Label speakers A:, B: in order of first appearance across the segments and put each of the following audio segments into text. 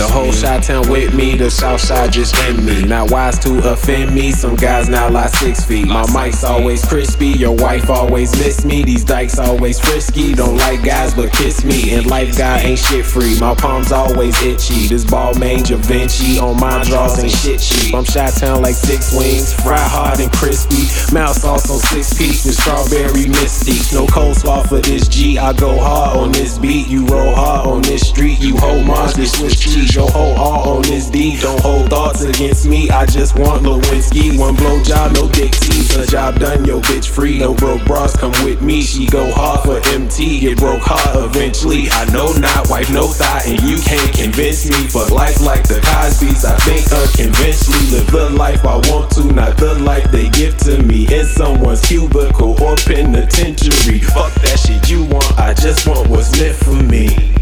A: The whole shot town with me, the south side just in me. Not wise to offend me, some guys now lie six feet. My mic's always crispy, your wife always miss me. These dykes always frisky, don't like guys but kiss me. And life guy ain't shit free, my palms always itchy. This ball made Da Vinci on my draws ain't shit cheap. I'm shot town like six wings, fry hard and crispy. Mouth sauce on six pieces, strawberry misty. No coleslaw for this G, I go hard on this beat. You roll hard on this street, you hold Mars, this Swiss cheese. Your whole all on this D, don't hold thoughts against me. I just want Lewinsky, one blow job, no dick tease. A job done, yo bitch free. No broke bras come with me. She go hard for MT, get broke hard eventually. I know not, wife no thigh, and you can't convince me. But life like the Cosby's, I think unconventionally live the life I want to, not the life they give to me in someone's cubicle or penitentiary. Fuck that shit you want, I just want what's meant for me.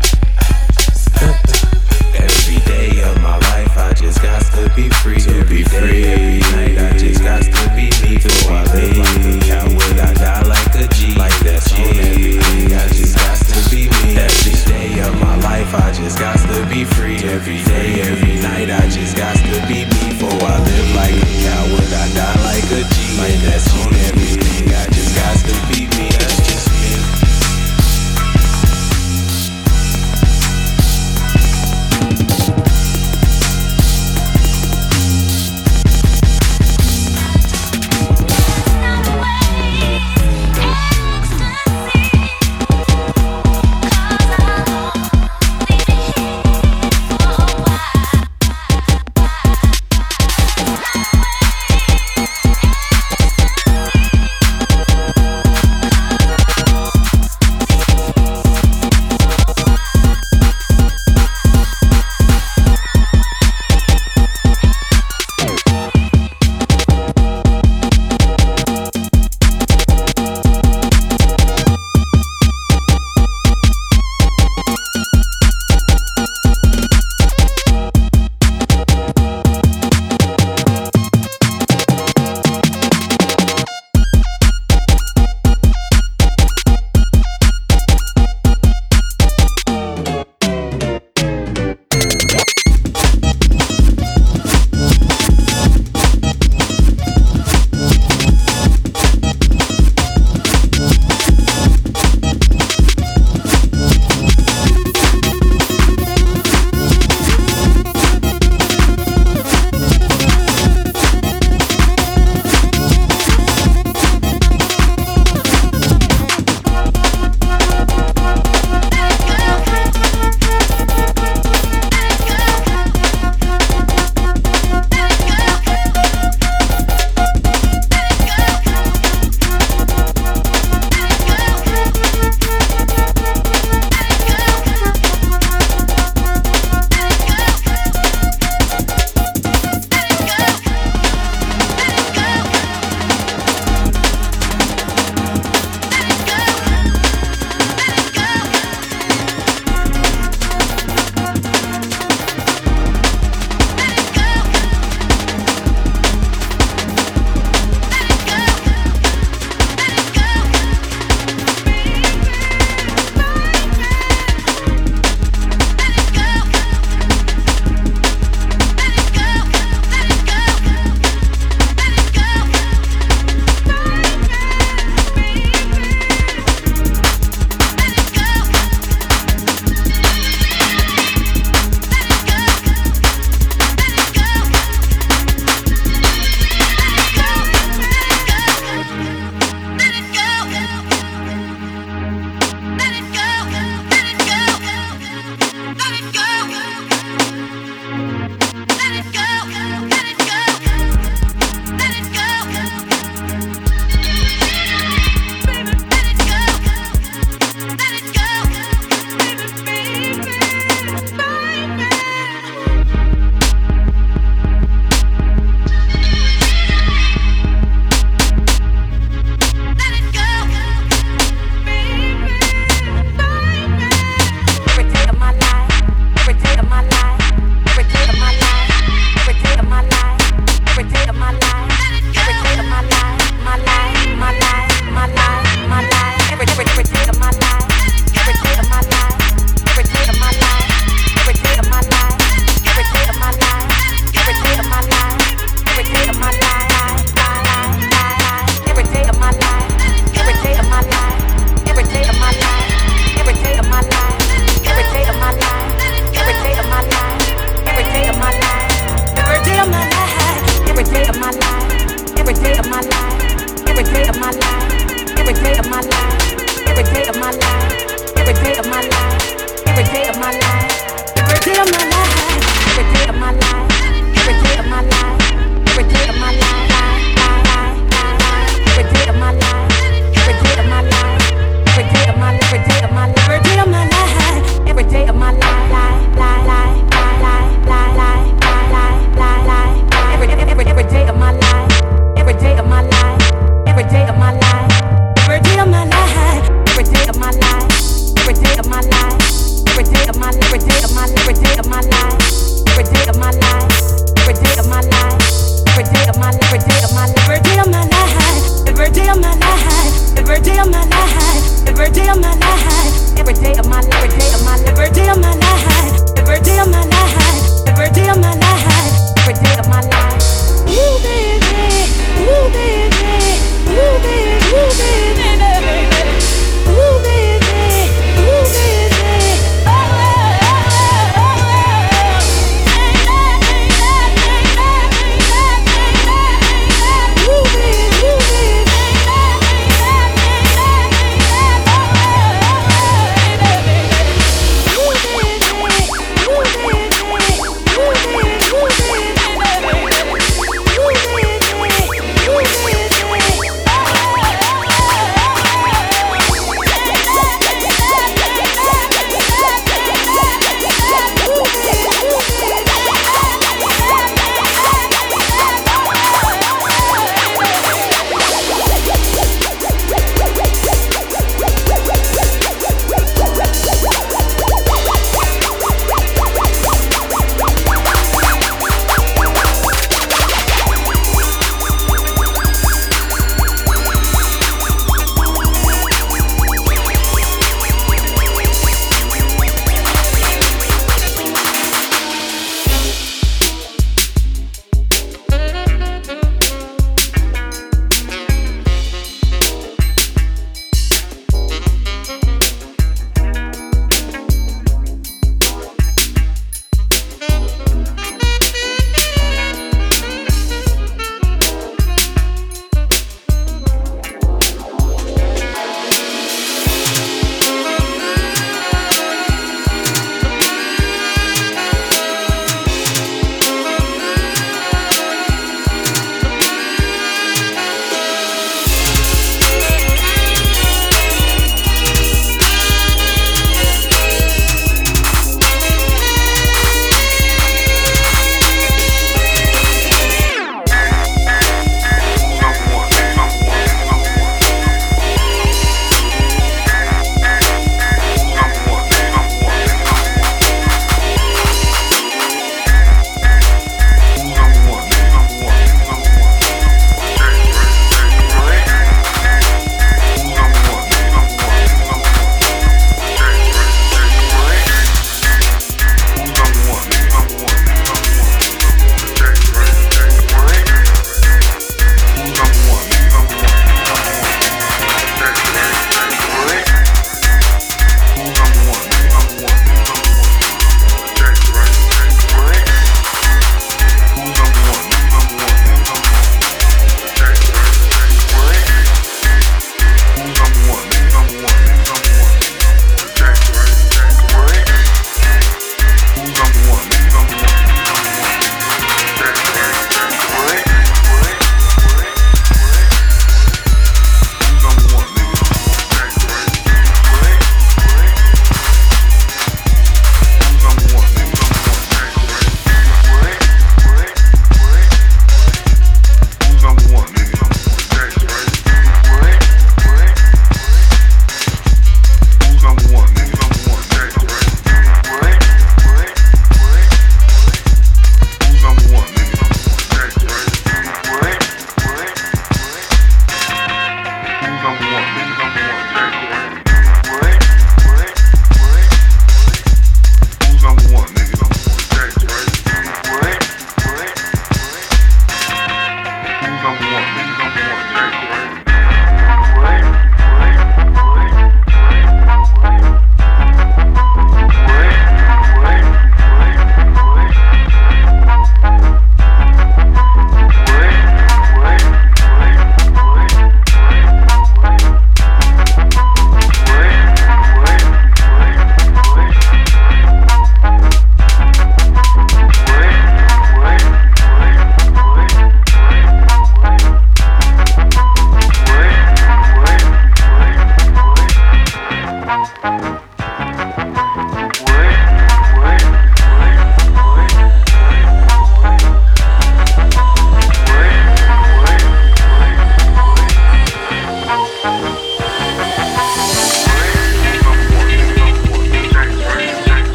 B: Every day of my life, I just got to be free. To every be free, every night, I just got to be me. For I live like a coward, I die like a G. Like that's on everything, I just got to be me. Every day of my life, I just got to be free. Every day, every night, I just got to be me. For I live like a coward, I die like a G. Like that's on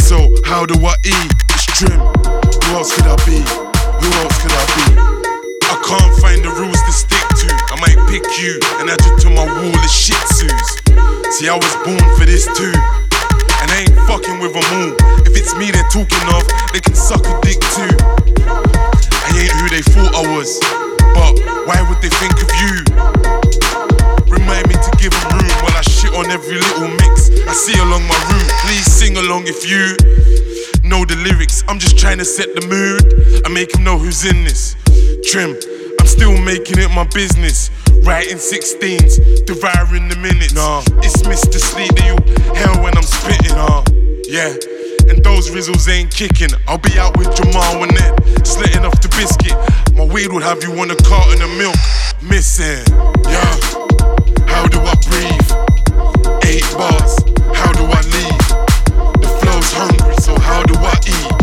C: so how do I eat? It's trim, who else could I be? Who else could I be? I can't find the rules to stick to. I might pick you and add you to my wall of shih tzus. See, I was born for this too. And I ain't fucking with them all. If it's me they're talking of, they can suck a dick too. I ain't who they thought I was. But why would they think of you? Remind me to give them room while I shit on every little mix. I see along my route. Please sing along if you know the lyrics. I'm just trying to set the mood and make them know who's in this. Trim, I'm still making it my business. Writing 16s, devouring the minutes. Nah, it's Mr. Sleep that you hell when I'm spitting. Nah, yeah. And those rizzles ain't kicking. I'll be out with Jamal and that, slitting off the biscuit. My weed would have you on a carton of milk. Missing, yeah. How do I breathe? Eight bars, how do I leave? The flow's hungry, so how do I eat?